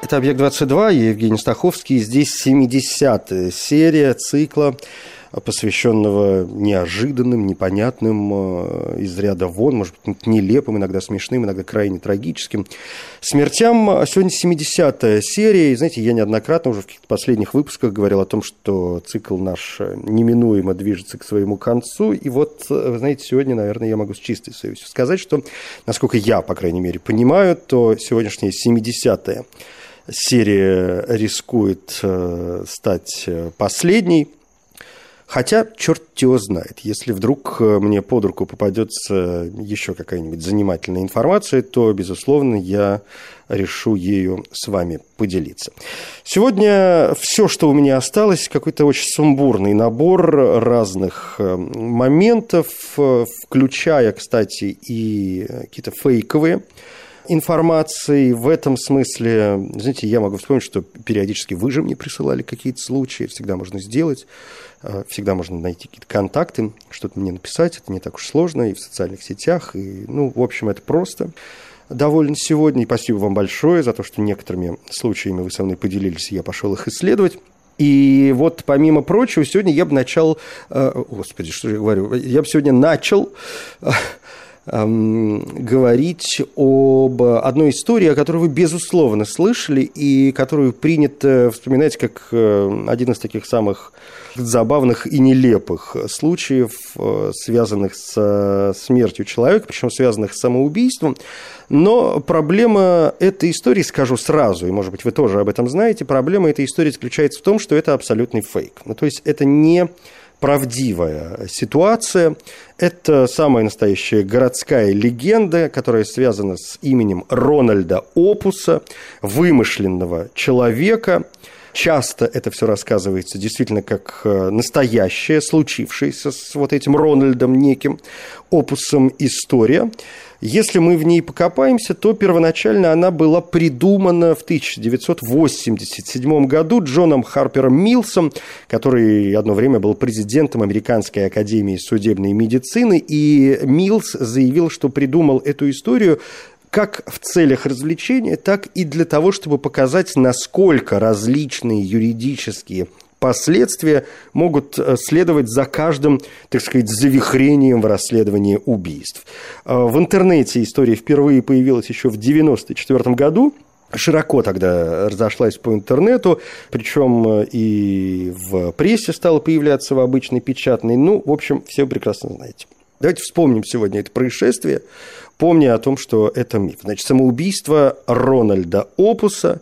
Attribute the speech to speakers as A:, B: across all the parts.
A: Это «Объект-22», я Евгений Стаховский. Здесь 70-я серия цикла, посвященного неожиданным, непонятным, э, из ряда вон, может быть, нелепым, иногда смешным, иногда крайне трагическим смертям. А сегодня 70-я серия, и, знаете, я неоднократно уже в каких-то последних выпусках говорил о том, что цикл наш неминуемо движется к своему концу, и вот, э, вы знаете, сегодня, наверное, я могу с чистой совестью сказать, что, насколько я, по крайней мере, понимаю, то сегодняшняя 70-я серия рискует э, стать э, последней. Хотя, черт его знает, если вдруг э, мне под руку попадется еще какая-нибудь занимательная информация, то, безусловно, я решу ею с вами поделиться. Сегодня все, что у меня осталось, какой-то очень сумбурный набор разных моментов, включая, кстати, и какие-то фейковые информации. В этом смысле, знаете, я могу вспомнить, что периодически вы же мне присылали какие-то случаи, всегда можно сделать, э, всегда можно найти какие-то контакты, что-то мне написать, это не так уж сложно и в социальных сетях, и, ну, в общем, это просто доволен сегодня. И спасибо вам большое за то, что некоторыми случаями вы со мной поделились, и я пошел их исследовать. И вот, помимо прочего, сегодня я бы начал... Э, господи, что же я говорю? Я бы сегодня начал э, говорить об одной истории, о которой вы, безусловно, слышали и которую принято вспоминать как э, один из таких самых забавных и нелепых случаев, э, связанных с смертью человека, причем связанных с самоубийством. Но проблема этой истории, скажу сразу, и, может быть, вы тоже об этом знаете, проблема этой истории заключается в том, что это абсолютный фейк. Ну, то есть это не правдивая ситуация. Это самая настоящая городская легенда, которая связана с именем Рональда Опуса, вымышленного человека. Часто это все рассказывается действительно как э, настоящее, случившееся с вот этим Рональдом неким опусом история. Если мы в ней покопаемся, то первоначально она была придумана в 1987 году Джоном Харпером Милсом, который одно время был президентом Американской академии судебной медицины, и Милс заявил, что придумал эту историю как в целях развлечения, так и для того, чтобы показать, насколько различные юридические последствия могут э, следовать за каждым, так сказать, завихрением в расследовании убийств. Э, в интернете история впервые появилась еще в 1994 году, широко тогда разошлась по интернету, причем э, и в прессе стала появляться в обычной печатной. Ну, в общем, все прекрасно знаете. Давайте вспомним сегодня это происшествие, помня о том, что это миф. Значит, самоубийство Рональда Опуса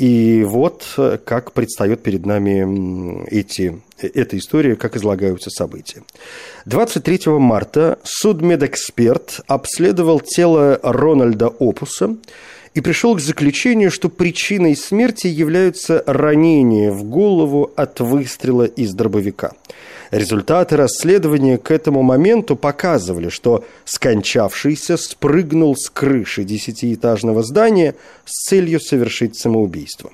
A: и вот э, как предстает перед нами эти, э, эта история, как излагаются события. 23 марта судмедэксперт обследовал тело Рональда Опуса и пришел к заключению, что причиной смерти являются ранения в голову от выстрела из дробовика – Результаты расследования к этому моменту показывали, что скончавшийся спрыгнул с крыши десятиэтажного здания с целью совершить самоубийство.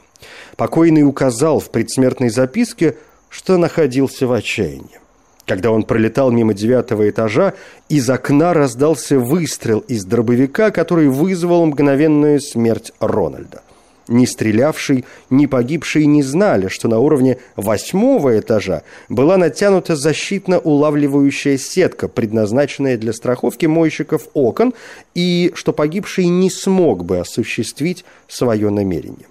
A: Покойный указал в предсмертной записке, что находился в отчаянии. Когда он пролетал мимо девятого этажа, из окна раздался выстрел из дробовика, который вызвал мгновенную смерть Рональда. Ни стрелявший, ни погибший не знали, что на уровне восьмого этажа была натянута защитно-улавливающая сетка, предназначенная для страховки мойщиков окон, и что погибший не смог бы осуществить свое намерение.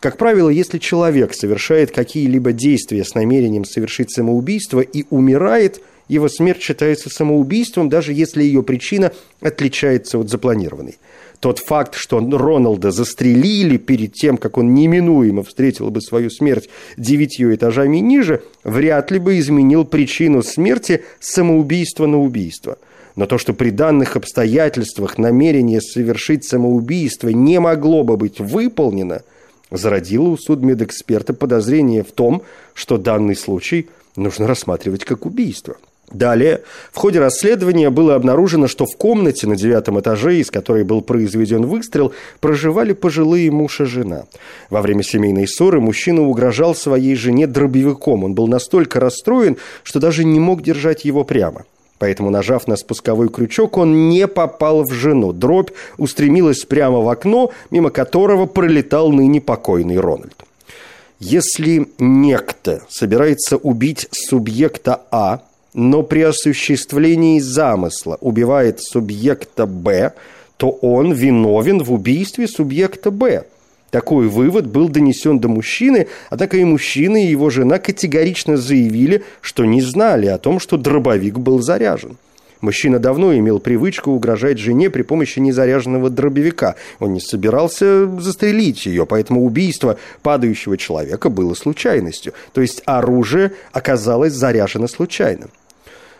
A: Как правило, если человек совершает какие-либо действия с намерением совершить самоубийство и умирает, его смерть считается самоубийством, даже если ее причина отличается от запланированной. Тот факт, что Роналда застрелили перед тем, как он неминуемо встретил бы свою смерть девятью этажами ниже, вряд ли бы изменил причину смерти самоубийства на убийство. Но то, что при данных обстоятельствах намерение совершить самоубийство не могло бы быть выполнено, зародило у судмедэксперта подозрение в том, что данный случай нужно рассматривать как убийство. Далее, в ходе расследования было обнаружено, что в комнате на девятом этаже, из которой был произведен выстрел, проживали пожилые муж и жена. Во время семейной ссоры мужчина угрожал своей жене дробовиком. Он был настолько расстроен, что даже не мог держать его прямо. Поэтому, нажав на спусковой крючок, он не попал в жену. Дробь устремилась прямо в окно, мимо которого пролетал ныне покойный Рональд. Если некто собирается убить субъекта А, но при осуществлении замысла убивает субъекта Б, то он виновен в убийстве субъекта Б. Такой вывод был донесен до мужчины, однако и мужчина, и его жена категорично заявили, что не знали о том, что дробовик был заряжен. Мужчина давно имел привычку угрожать жене при помощи незаряженного дробовика. Он не собирался застрелить ее, поэтому убийство падающего человека было случайностью. То есть оружие оказалось заряжено случайно.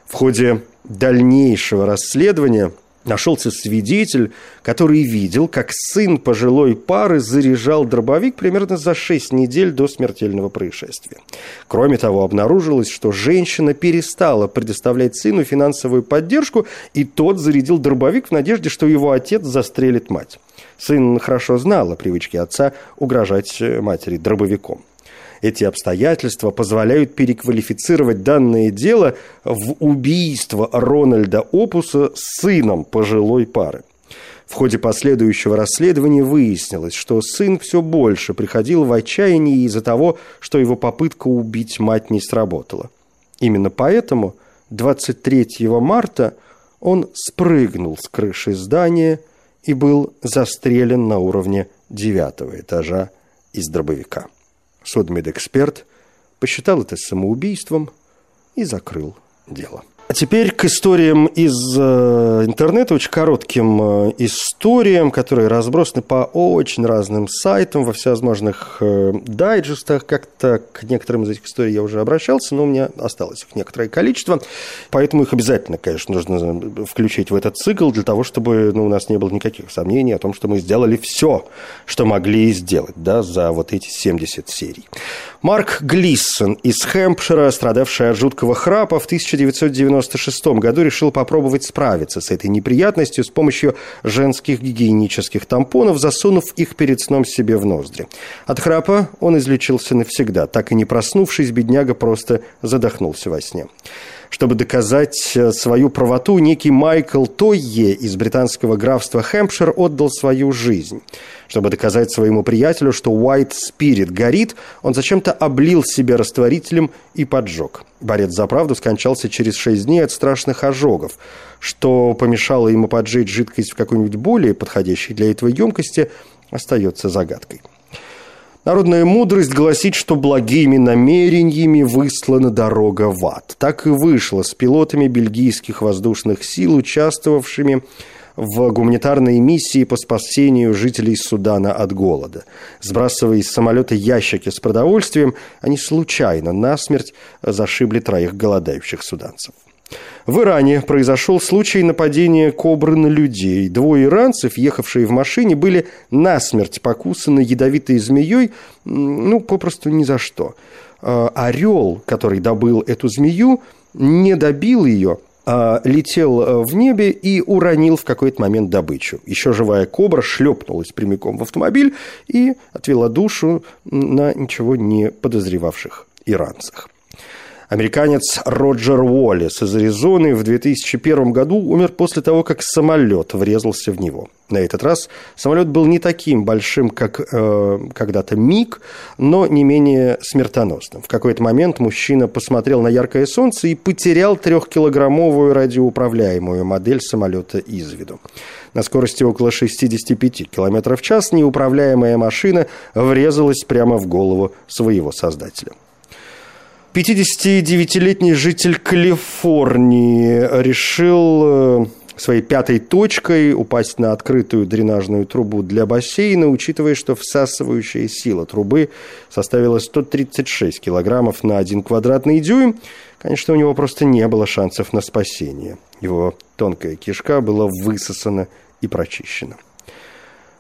A: В ходе дальнейшего расследования нашелся свидетель, который видел, как сын пожилой пары заряжал дробовик примерно за 6 недель до смертельного происшествия. Кроме того, обнаружилось, что женщина перестала предоставлять сыну финансовую поддержку, и тот зарядил дробовик в надежде, что его отец застрелит мать. Сын хорошо знал о привычке отца угрожать матери дробовиком. Эти обстоятельства позволяют переквалифицировать данное дело в убийство Рональда Опуса сыном пожилой пары. В ходе последующего расследования выяснилось, что сын все больше приходил в отчаяние из-за того, что его попытка убить мать не сработала. Именно поэтому 23 марта он спрыгнул с крыши здания и был застрелен на уровне девятого этажа из дробовика. Судмедэксперт посчитал это самоубийством и закрыл дело. А теперь к историям из э, интернета, очень коротким э, историям, которые разбросаны по очень разным сайтам, во всевозможных э, дайджестах. Как-то к некоторым из этих историй я уже обращался, но у меня осталось их некоторое количество. Поэтому их обязательно, конечно, нужно включить в этот цикл для того, чтобы ну, у нас не было никаких сомнений о том, что мы сделали все, что могли сделать да, за вот эти 70 серий. Марк Глиссон из Хэмпшира, страдавший от жуткого храпа, в 1996 году решил попробовать справиться с этой неприятностью с помощью женских гигиенических тампонов, засунув их перед сном себе в ноздри. От храпа он излечился навсегда. Так и не проснувшись, бедняга просто задохнулся во сне. Чтобы доказать э, свою правоту, некий Майкл Тойе из британского графства Хэмпшир отдал свою жизнь. Чтобы доказать своему приятелю, что White Spirit горит, он зачем-то облил себя растворителем и поджег. Борец за правду скончался через шесть дней от страшных ожогов. Что помешало ему поджечь жидкость в какой-нибудь более подходящей для этого емкости, остается загадкой. Народная мудрость гласит, что благими намерениями выслана дорога в ад. Так и вышло с пилотами бельгийских воздушных сил, участвовавшими в гуманитарной миссии по спасению жителей Судана от голода. Сбрасывая из самолета ящики с продовольствием, они случайно насмерть зашибли троих голодающих суданцев. В Иране произошел случай нападения кобры на людей. Двое иранцев, ехавшие в машине, были насмерть покусаны ядовитой змеей, ну, попросту ни за что. А, орел, который добыл эту змею, не добил ее, а летел э, в небе и уронил в какой-то момент добычу. Еще живая кобра шлепнулась прямиком в автомобиль и отвела душу на ничего не подозревавших иранцах. Американец Роджер Уоллес из Аризоны в 2001 году умер после того, как самолет врезался в него. На этот раз самолет был не таким большим, как э, когда-то МиГ, но не менее смертоносным. В какой-то момент мужчина посмотрел на яркое солнце и потерял трехкилограммовую радиоуправляемую модель самолета из виду. На скорости около 65 км в час неуправляемая машина врезалась прямо в голову своего создателя. 59-летний житель Калифорнии решил э, своей пятой точкой упасть на открытую дренажную трубу для бассейна, учитывая, что всасывающая сила трубы составила 136 килограммов на один квадратный дюйм. Конечно, у него просто не было шансов на спасение. Его тонкая кишка была высосана и прочищена.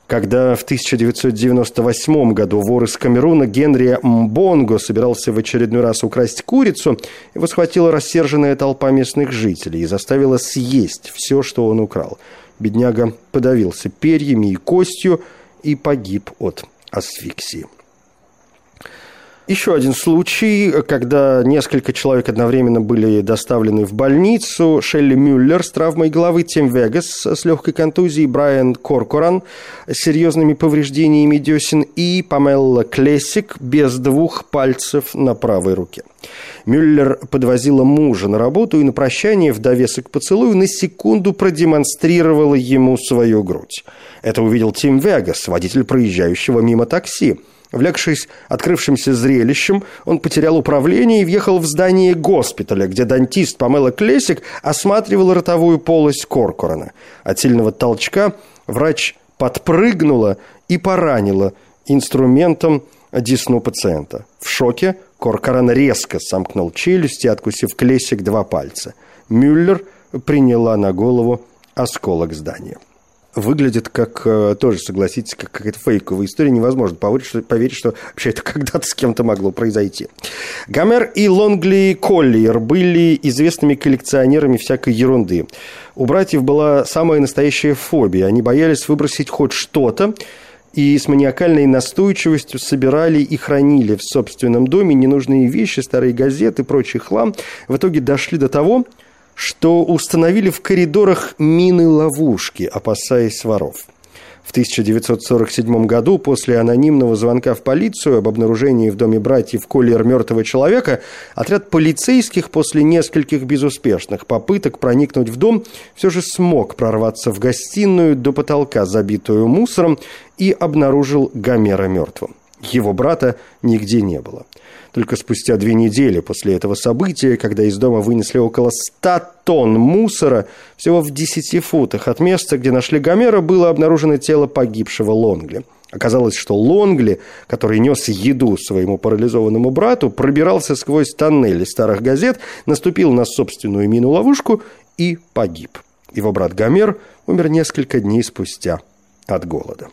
A: Когда в 1998 году вор из Камеруна Генри Мбонго собирался в очередной раз украсть курицу, его схватила рассерженная толпа местных жителей и заставила съесть все, что он украл. Бедняга подавился перьями и костью и погиб от асфиксии. Еще один случай, когда несколько человек одновременно были доставлены в больницу. Шелли Мюллер с травмой головы, Тим Вегас с легкой контузией, Брайан Коркоран с серьезными повреждениями десен и Памелла Клессик без двух пальцев на правой руке. Мюллер подвозила мужа на работу и на прощание в довесок поцелую на секунду продемонстрировала ему свою грудь. Это увидел Тим Вегас, водитель проезжающего мимо такси. Влекшись открывшимся зрелищем, он потерял управление и въехал в здание госпиталя, где дантист Памела Клесик осматривал ротовую полость Коркорона. От сильного толчка врач подпрыгнула и поранила инструментом десну пациента. В шоке Коркоран резко сомкнул челюсти, откусив Клесик два пальца. Мюллер приняла на голову осколок здания выглядит как, э, тоже согласитесь, как какая-то фейковая история. Невозможно поверить, что, поверить, что вообще это когда-то с кем-то могло произойти. Гомер и Лонгли Коллиер были известными коллекционерами всякой ерунды. У братьев была самая настоящая фобия. Они боялись выбросить хоть что-то, и с маниакальной настойчивостью собирали и хранили в собственном доме ненужные вещи, старые газеты, прочий хлам. В итоге дошли до того, что установили в коридорах мины-ловушки, опасаясь воров. В 1947 году после анонимного звонка в полицию об обнаружении в доме братьев Коллер мертвого человека отряд полицейских после нескольких безуспешных попыток проникнуть в дом все же смог прорваться в гостиную до потолка, забитую мусором, и обнаружил Гомера мертвым. Его брата нигде не было. Только спустя две недели после этого события, когда из дома вынесли около ста тонн мусора, всего в десяти футах от места, где нашли Гомера, было обнаружено тело погибшего Лонгли. Оказалось, что Лонгли, который нес еду своему парализованному брату, пробирался сквозь тоннели старых газет, наступил на собственную мину-ловушку и погиб. Его брат Гомер умер несколько дней спустя от голода.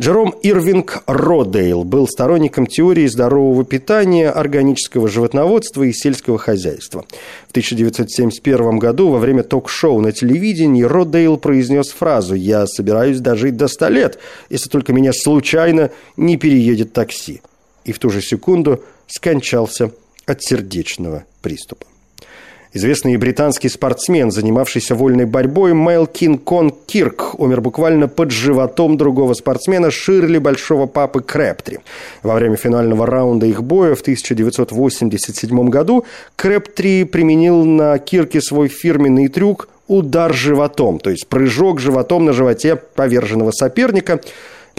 A: Джером Ирвинг Родейл был сторонником теории здорового питания, органического животноводства и сельского хозяйства. В 1971 году во время ток-шоу на телевидении Родейл произнес фразу «Я собираюсь дожить до 100 лет, если только меня случайно не переедет такси». И в ту же секунду скончался от сердечного приступа. Известный британский спортсмен, занимавшийся вольной борьбой, Мэлкин Кон Кирк, умер буквально под животом другого спортсмена Ширли Большого Папы Крэптри. Во время финального раунда их боя в 1987 году Крэптри применил на Кирке свой фирменный трюк удар животом, то есть прыжок животом на животе поверженного соперника –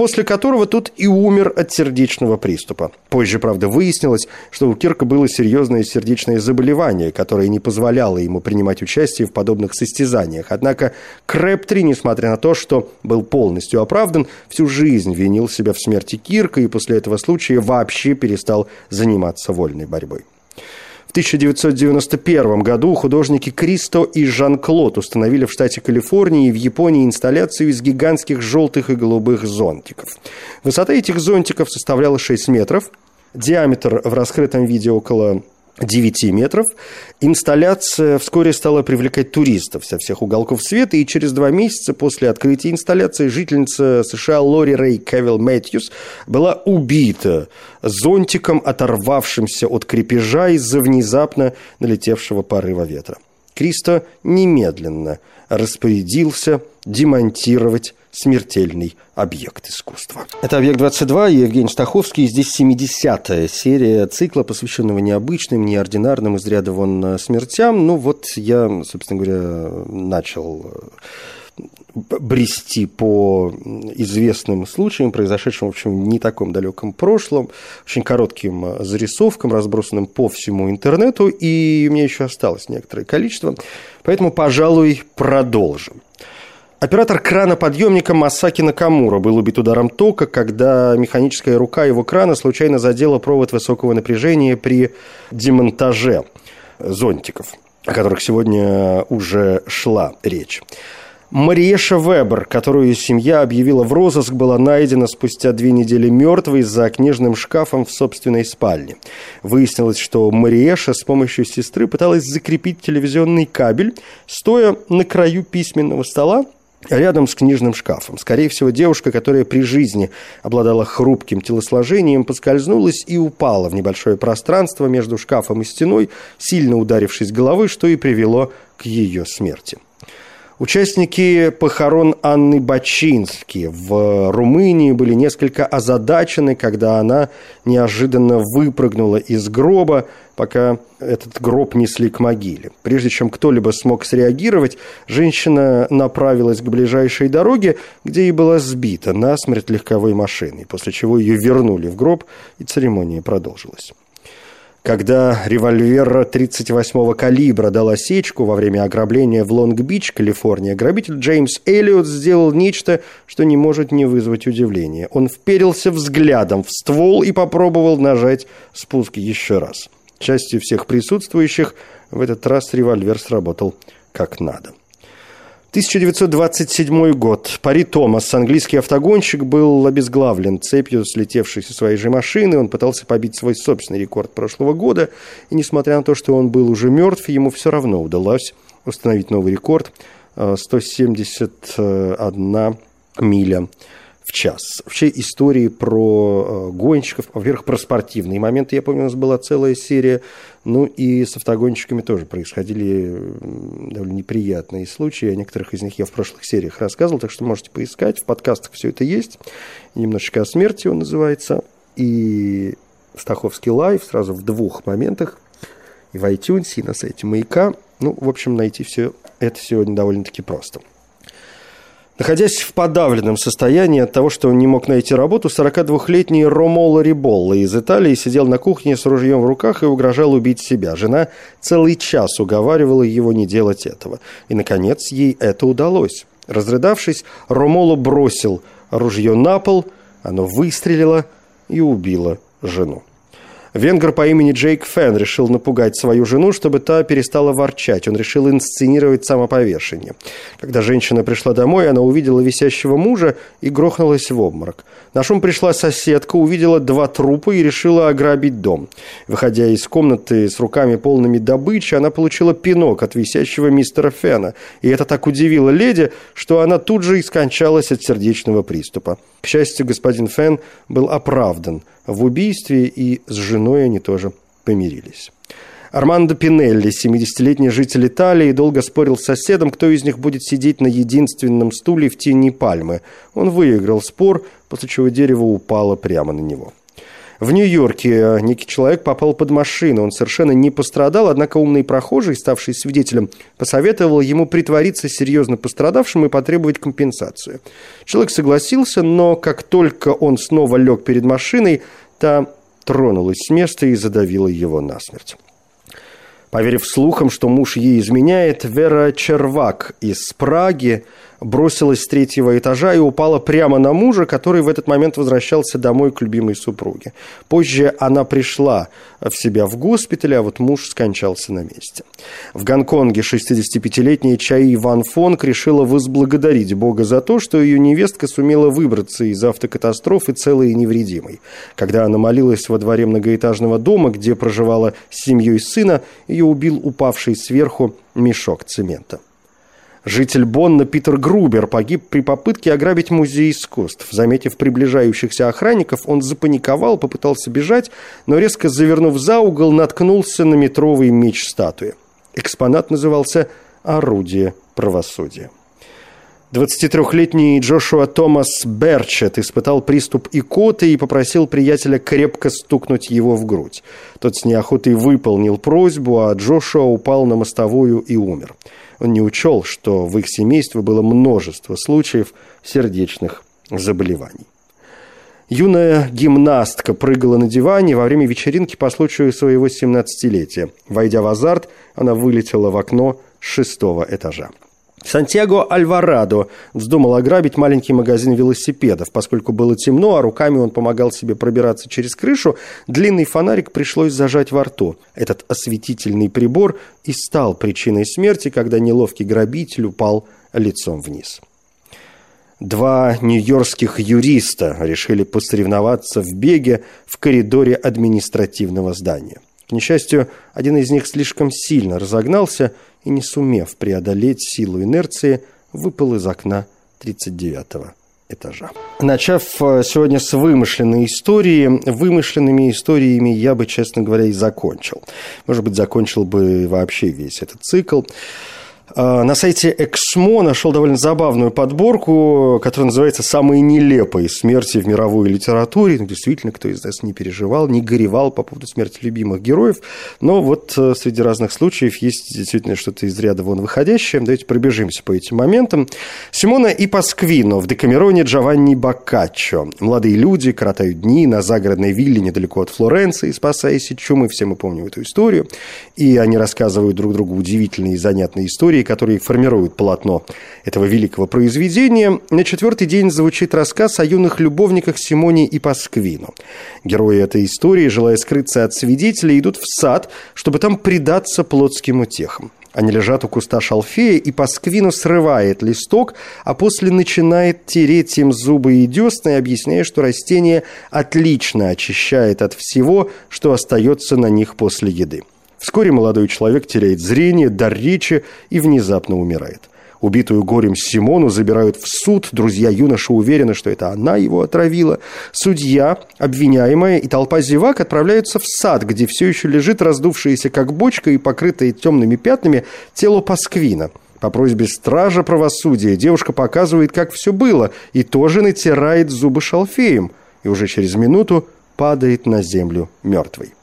A: после которого тот и умер от сердечного приступа. Позже, правда, выяснилось, что у Кирка было серьезное сердечное заболевание, которое не позволяло ему принимать участие в подобных состязаниях. Однако Крэптри, несмотря на то, что был полностью оправдан, всю жизнь винил себя в смерти Кирка и после этого случая вообще перестал заниматься вольной борьбой. В 1991 году художники Кристо и Жан-Клод установили в штате Калифорнии и в Японии инсталляцию из гигантских желтых и голубых зонтиков. Высота этих зонтиков составляла 6 метров, диаметр в раскрытом виде около 9 метров. Инсталляция вскоре стала привлекать туристов со всех уголков света, и через два месяца после открытия инсталляции жительница США Лори Рэй Кевилл Мэтьюс была убита зонтиком, оторвавшимся от крепежа из-за внезапно налетевшего порыва ветра. Кристо немедленно распорядился демонтировать смертельный объект искусства. Это «Объект-22» и Евгений Стаховский. Здесь 70-я серия цикла, посвященного необычным, неординарным, из ряда вон э, смертям. Ну вот я, собственно говоря, начал э, брести по известным случаям, произошедшим, в общем, не таком далеком прошлом, очень коротким э, зарисовкам, разбросанным по всему интернету, и у меня еще осталось некоторое количество, поэтому, пожалуй, продолжим. Оператор крана подъемника Масаки Накамура был убит ударом тока, когда механическая рука его крана случайно задела провод высокого напряжения при демонтаже зонтиков, о которых сегодня уже шла речь. Мариеша Вебер, которую семья объявила в розыск, была найдена спустя две недели мертвой за книжным шкафом в собственной спальне. Выяснилось, что Мариеша с помощью сестры пыталась закрепить телевизионный кабель, стоя на краю письменного стола рядом с книжным шкафом. Скорее всего, девушка, которая при жизни обладала хрупким телосложением, поскользнулась и упала в небольшое пространство между шкафом и стеной, сильно ударившись головой, что и привело к ее смерти. Участники похорон Анны Бачински в Румынии были несколько озадачены, когда она неожиданно выпрыгнула из гроба, пока этот гроб несли к могиле. Прежде чем кто-либо смог среагировать, женщина направилась к ближайшей дороге, где и была сбита насмерть легковой машиной, после чего ее вернули в гроб, и церемония продолжилась. Когда револьвер 38-го калибра дал осечку во время ограбления в Лонг-Бич, Калифорния, грабитель Джеймс Эллиот сделал нечто, что не может не вызвать удивления. Он вперился взглядом в ствол и попробовал нажать спуск еще раз. К счастью всех присутствующих, в этот раз револьвер сработал как надо. 1927 год. Пари Томас, английский автогонщик, был обезглавлен цепью, слетевшей со своей же машины. Он пытался побить свой собственный рекорд прошлого года. И несмотря на то, что он был уже мертв, ему все равно удалось установить новый рекорд. 171 э, миля в час. Вообще истории про э, гонщиков, во-первых, про спортивные моменты, я помню, у нас была целая серия, ну и с автогонщиками тоже происходили довольно неприятные случаи, о некоторых из них я в прошлых сериях рассказывал, так что можете поискать, в подкастах все это есть, немножечко о смерти он называется, и Стаховский Live сразу в двух моментах, и в iTunes, и на сайте Маяка, ну, в общем, найти все это сегодня довольно-таки просто. Находясь в подавленном состоянии от того, что он не мог найти работу, 42-летний Ромоло Риболло из Италии сидел на кухне с ружьем в руках и угрожал убить себя. Жена целый час уговаривала его не делать этого. И, наконец, ей это удалось. Разрыдавшись, Ромоло бросил ружье на пол, оно выстрелило и убило жену. Венгр по имени Джейк Фен решил напугать свою жену, чтобы та перестала ворчать. Он решил инсценировать самоповешение. Когда женщина пришла домой, она увидела висящего мужа и грохнулась в обморок. На шум пришла соседка, увидела два трупа и решила ограбить дом. Выходя из комнаты с руками полными добычи, она получила пинок от висящего мистера Фена. И это так удивило леди, что она тут же и скончалась от сердечного приступа. К счастью, господин Фен был оправдан в убийстве, и с женой они тоже помирились. Армандо Пинелли, 70-летний житель Италии, долго спорил с соседом, кто из них будет сидеть на единственном стуле в тени пальмы. Он выиграл спор, после чего дерево упало прямо на него. В Нью-Йорке э, некий человек попал под машину. Он совершенно не пострадал, однако умный прохожий, ставший свидетелем, посоветовал ему притвориться серьезно пострадавшим и потребовать компенсацию. Человек согласился, но как только он снова лег перед машиной, та тронулась с места и задавила его насмерть. Поверив слухам, что муж ей изменяет, Вера Червак из Праги – бросилась с третьего этажа и упала прямо на мужа, который в этот момент возвращался домой к любимой супруге. Позже она пришла в себя в госпитале, а вот муж скончался на месте. В Гонконге 65-летняя Чаи Ван Фонг решила возблагодарить Бога за то, что ее невестка сумела выбраться из автокатастрофы целой и невредимой. Когда она молилась во дворе многоэтажного дома, где проживала с семьей сына, ее убил упавший сверху мешок цемента. Житель Бонна Питер Грубер погиб при попытке ограбить музей искусств. Заметив приближающихся охранников, он запаниковал, попытался бежать, но резко завернув за угол, наткнулся на метровый меч статуи. Экспонат назывался «Орудие правосудия». 23-летний Джошуа Томас Берчет испытал приступ икоты и попросил приятеля крепко стукнуть его в грудь. Тот с неохотой выполнил просьбу, а Джошуа упал на мостовую и умер. Он не учел, что в их семействе было множество случаев сердечных заболеваний. Юная гимнастка прыгала на диване во время вечеринки по случаю своего 17-летия. Войдя в азарт, она вылетела в окно шестого этажа. Сантьяго Альварадо вздумал ограбить маленький магазин велосипедов. Поскольку было темно, а руками он помогал себе пробираться через крышу, длинный фонарик пришлось зажать во рту. Этот осветительный прибор и стал причиной смерти, когда неловкий грабитель упал лицом вниз. Два нью-йоркских юриста решили посоревноваться в беге в коридоре административного здания. К несчастью, один из них слишком сильно разогнался и, не сумев преодолеть силу инерции, выпал из окна 39-го этажа. Начав э, сегодня с вымышленной истории, вымышленными историями я бы, честно говоря, и закончил. Может быть, закончил бы вообще весь этот цикл. А, на сайте Эксмо нашел довольно забавную подборку, которая называется «Самые нелепые смерти в мировой литературе». Ну, действительно, кто из нас не переживал, не горевал по поводу смерти любимых героев. Но вот э, среди разных случаев есть действительно что-то из ряда вон выходящее. Давайте пробежимся по этим моментам. Симона и Пасквино в Декамероне Джованни Боккаччо. Молодые люди коротают дни на загородной вилле недалеко от Флоренции, спасаясь от чумы. Все мы помним эту историю. И они рассказывают друг другу удивительные и занятные истории истории, которые формируют полотно этого великого произведения, на четвертый день звучит рассказ о юных любовниках Симоне и Пасквину. Герои этой истории, желая скрыться от свидетелей, идут в сад, чтобы там предаться плотским утехам. Они лежат у куста шалфея, и Пасквину срывает листок, а после начинает тереть им зубы и десны, объясняя, что растение отлично очищает от всего, что остается на них после еды. Вскоре молодой человек теряет зрение, дар речи и внезапно умирает. Убитую горем Симону забирают в суд. Друзья юноши уверены, что это она его отравила. Судья, обвиняемая и толпа зевак отправляются в сад, где все еще лежит раздувшееся как бочка и покрытое темными пятнами тело Пасквина. По просьбе стража правосудия девушка показывает, как все было, и тоже натирает зубы шалфеем, и уже через минуту падает на землю мертвой.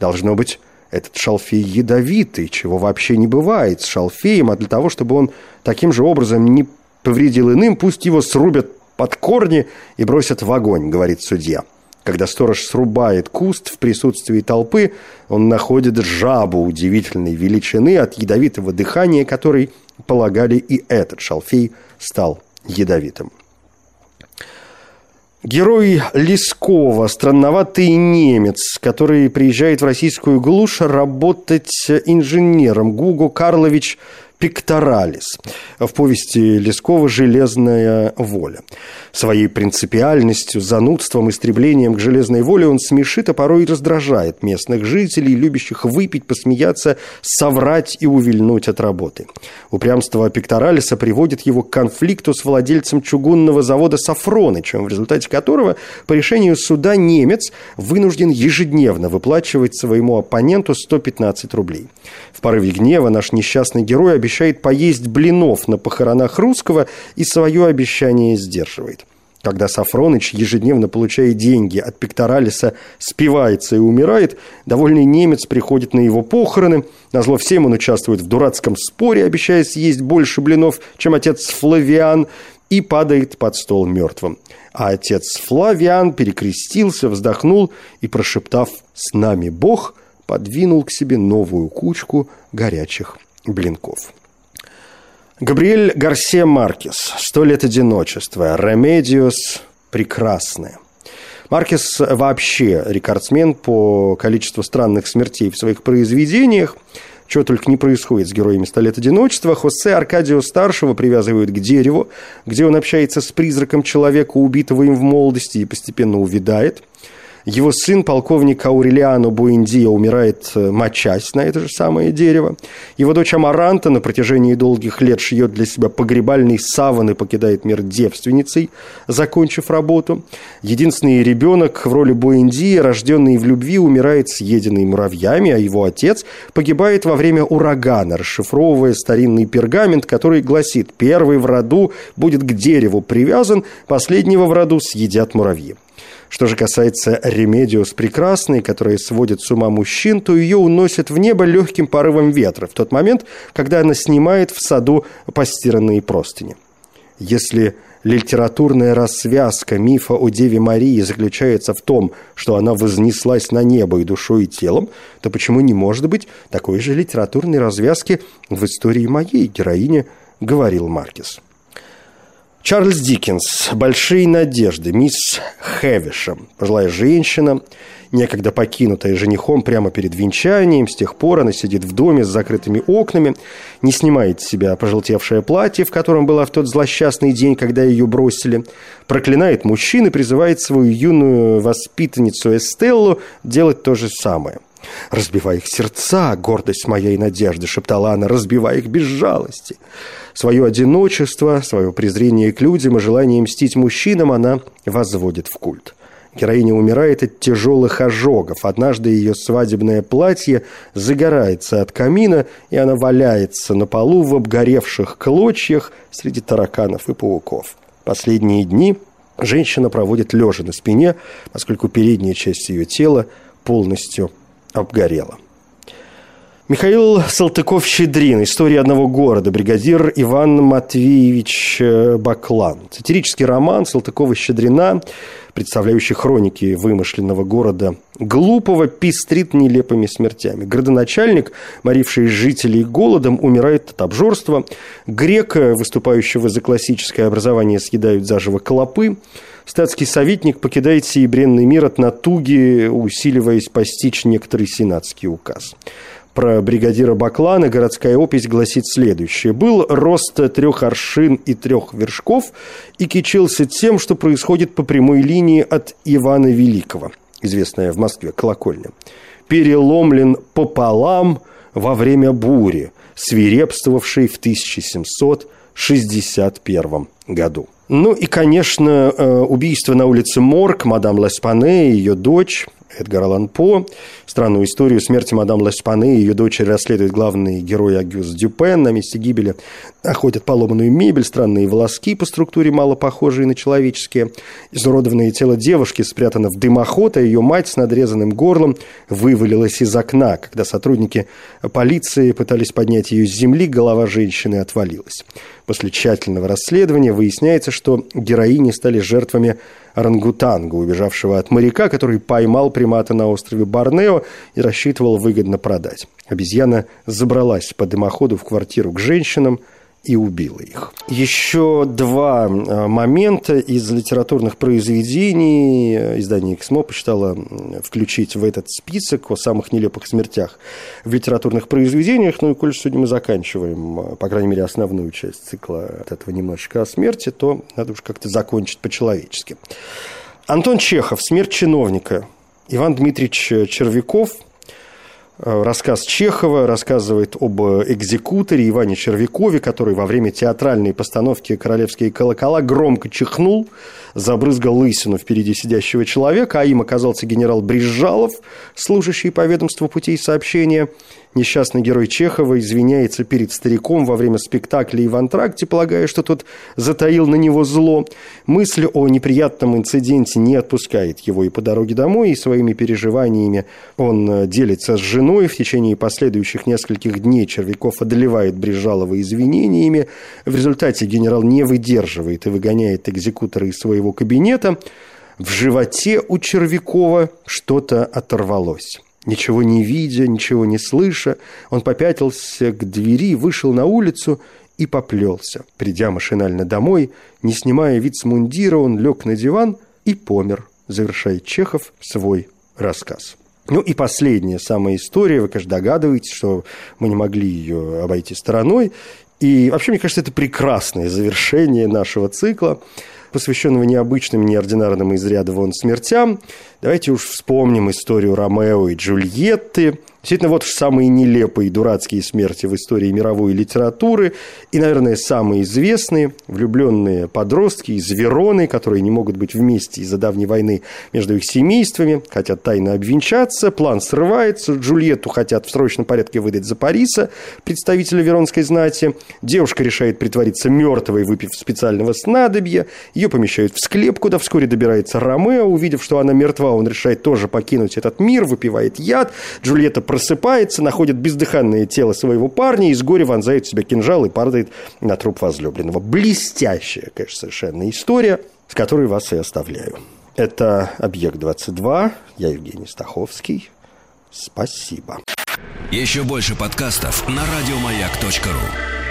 A: Должно быть, этот шалфей ядовитый, чего вообще не бывает с шалфеем, а для того, чтобы он таким же образом не повредил иным, пусть его срубят под корни и бросят в огонь, говорит судья. Когда сторож срубает куст в присутствии толпы, он находит жабу удивительной величины от ядовитого дыхания, которой полагали и этот шалфей стал ядовитым. Герой Лескова, странноватый немец, который приезжает в российскую глушь работать инженером. Гуго Карлович Пикторалис в повести Лескова «Железная воля». Своей принципиальностью, занудством, истреблением к железной воле он смешит, а порой и раздражает местных жителей, любящих выпить, посмеяться, соврать и увильнуть от работы. Упрямство Пикторалиса приводит его к конфликту с владельцем чугунного завода Сафронычем, в результате которого по решению суда немец вынужден ежедневно выплачивать своему оппоненту 115 рублей. В порыве гнева наш несчастный герой обещает поесть блинов на похоронах русского и свое обещание сдерживает. Когда Сафроныч ежедневно получает деньги от Пекторалиса, спивается и умирает, довольный немец приходит на его похороны. Назло всем он участвует в дурацком споре, обещая съесть больше блинов, чем отец Флавиан, и падает под стол мертвым. А отец Флавиан перекрестился, вздохнул и, прошептав «С нами Бог», подвинул к себе новую кучку горячих блинков. Габриэль Гарсия Маркес «Сто лет одиночества», «Ремедиос» прекрасная. Маркес вообще рекордсмен по количеству странных смертей в своих произведениях. Чего только не происходит с героями «Сто лет одиночества». Хосе Аркадио Старшего привязывают к дереву, где он общается с призраком человека, убитого им в молодости, и постепенно увядает – его сын, полковник Аурелиано Буэндия, умирает, э, мочась на это же самое дерево. Его дочь Амаранта на протяжении долгих лет шьет для себя погребальный саван и покидает мир девственницей, закончив работу. Единственный ребенок в роли Буэндии, рожденный в любви, умирает съеденный муравьями, а его отец погибает во время урагана, расшифровывая старинный пергамент, который гласит «Первый в роду будет к дереву привязан, последнего в роду съедят муравьи». Что же касается Ремедиос Прекрасной, которая сводит с ума мужчин, то ее уносят в небо легким порывом ветра в тот момент, когда она снимает в саду постиранные простыни. Если литературная развязка мифа о Деве Марии заключается в том, что она вознеслась на небо и душой, и телом, то почему не может быть такой же литературной развязки в истории моей героини, говорил Маркес. Чарльз Диккенс. «Большие надежды», мисс Хэвишем, пожилая женщина, некогда покинутая женихом прямо перед венчанием. С тех пор она сидит в доме с закрытыми окнами, не снимает с себя пожелтевшее платье, в котором была в тот злосчастный день, когда ее бросили, проклинает мужчин и призывает свою юную воспитанницу Эстеллу делать то же самое. «Разбивай их сердца, гордость моя и надежда», — шептала она, — «разбивай их без жалости». Свое одиночество, свое презрение к людям и желание мстить мужчинам она возводит в культ. Героиня умирает от тяжелых ожогов. Однажды ее свадебное платье загорается от камина, и она валяется на полу в обгоревших клочьях среди тараканов и пауков. Последние дни женщина проводит лежа на спине, поскольку передняя часть ее тела полностью обгорела. Михаил Салтыков-Щедрин. История одного города. Бригадир Иван Матвеевич э, Баклан. Сатирический роман Салтыкова-Щедрина, представляющий хроники вымышленного города глупого, пестрит нелепыми смертями. Городоначальник, моривший жителей голодом, умирает от обжорства. Грека, выступающего за классическое образование, съедают заживо клопы. Статский советник покидает сей бренный мир от натуги, усиливаясь постичь некоторый сенатский указ про бригадира Баклана городская опись гласит следующее. «Был рост трех аршин и трех вершков и кичился тем, что происходит по прямой линии от Ивана Великого, известная в Москве колокольня. Переломлен пополам во время бури, свирепствовавшей в 1761 году». Ну и, конечно, э, убийство на улице Морг, мадам Ласпане и ее дочь, Эдгар Аллан По. Странную историю смерти мадам Ласпаны и ее дочери расследует главный герой Агюст Дюпен. На месте гибели находят поломанную мебель, странные волоски по структуре, мало похожие на человеческие. Изуродованное тело девушки спрятано в дымоход, а ее мать с надрезанным горлом вывалилась из окна. Когда сотрудники полиции пытались поднять ее с земли, голова женщины отвалилась. После тщательного расследования выясняется, что героини стали жертвами орангутанга, убежавшего от моряка, который поймал примата на острове Борнео и рассчитывал выгодно продать. Обезьяна забралась по дымоходу в квартиру к женщинам – и убила их. Еще два э, момента из литературных произведений издание «Эксмо» посчитало включить в этот список о самых нелепых смертях в литературных произведениях. Ну и коль сегодня мы заканчиваем, э, по крайней мере, основную часть цикла от этого немножечко о смерти, то надо уж как-то закончить по-человечески. Антон Чехов «Смерть чиновника». Иван Дмитриевич Червяков – Э, рассказ Чехова рассказывает об экзекуторе Иване Червякове, который во время театральной постановки «Королевские колокола» громко чихнул, забрызгал лысину впереди сидящего человека, а им оказался генерал Брижалов, служащий по ведомству путей сообщения – Несчастный герой Чехова извиняется перед стариком во время спектакля и в антракте, полагая, что тот затаил на него зло. Мысль о неприятном инциденте не отпускает его и по дороге домой, и своими переживаниями он э, делится с женой. В течение последующих нескольких дней Червяков одолевает Брижалова извинениями. В результате генерал не выдерживает и выгоняет экзекутора из своего кабинета. В животе у Червякова что-то оторвалось. Ничего не видя, ничего не слыша, он попятился к двери, вышел на улицу и поплелся. Придя машинально домой, не снимая вид с мундира, он лег на диван и помер, завершает Чехов свой рассказ. Ну и последняя самая история, вы, конечно, догадываетесь, что мы не могли ее обойти стороной. И вообще, мне кажется, это прекрасное завершение нашего цикла посвященного необычным, неординарным из ряда вон смертям, давайте уж вспомним историю Ромео и Джульетты – Действительно, вот самые нелепые дурацкие смерти в истории мировой литературы. И, наверное, самые известные влюбленные подростки из Вероны, которые не могут быть вместе из-за давней войны между их семействами, хотят тайно обвенчаться, план срывается, Джульетту хотят в срочном порядке выдать за Париса, представителя веронской знати. Девушка решает притвориться мертвой, выпив специального снадобья. Ее помещают в склеп, куда вскоре добирается Ромео. Увидев, что она мертва, он решает тоже покинуть этот мир, выпивает яд. Джульетта просыпается, находит бездыханное тело своего парня и с горя вонзает в себя кинжал и падает на труп возлюбленного. Блестящая, конечно, совершенно история, с которой вас и оставляю. Это «Объект-22». Я Евгений Стаховский. Спасибо.
B: Еще больше подкастов на радиомаяк.ру